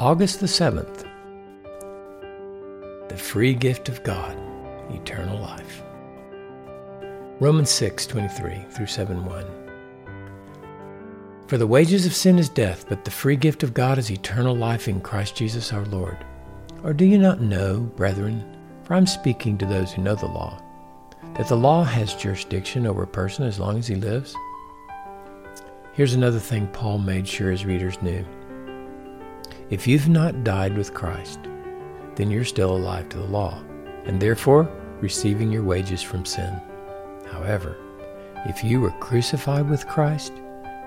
August the 7th. The free gift of God, eternal life. Romans 6 23 through 7 1. For the wages of sin is death, but the free gift of God is eternal life in Christ Jesus our Lord. Or do you not know, brethren, for I'm speaking to those who know the law, that the law has jurisdiction over a person as long as he lives? Here's another thing Paul made sure his readers knew. If you've not died with Christ, then you're still alive to the law, and therefore receiving your wages from sin. However, if you were crucified with Christ,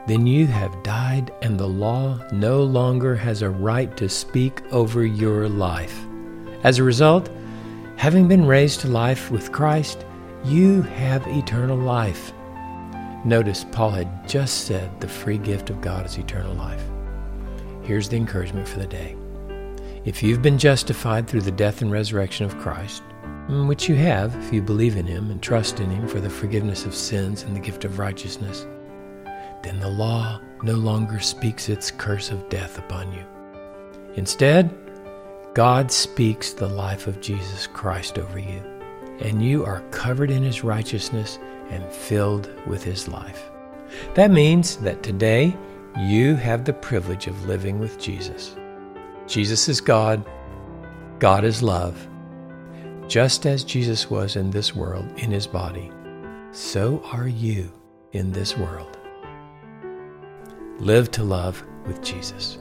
then you have died, and the law no longer has a right to speak over your life. As a result, having been raised to life with Christ, you have eternal life. Notice Paul had just said the free gift of God is eternal life. Here's the encouragement for the day. If you've been justified through the death and resurrection of Christ, mm, which you have if you believe in Him and trust in Him for the forgiveness of sins and the gift of righteousness, then the law no longer speaks its curse of death upon you. Instead, God speaks the life of Jesus Christ over you, and you are covered in His righteousness and filled with His life. That means that today, you have the privilege of living with Jesus. Jesus is God, God is love. Just as Jesus was in this world in his body, so are you in this world. Live to love with Jesus.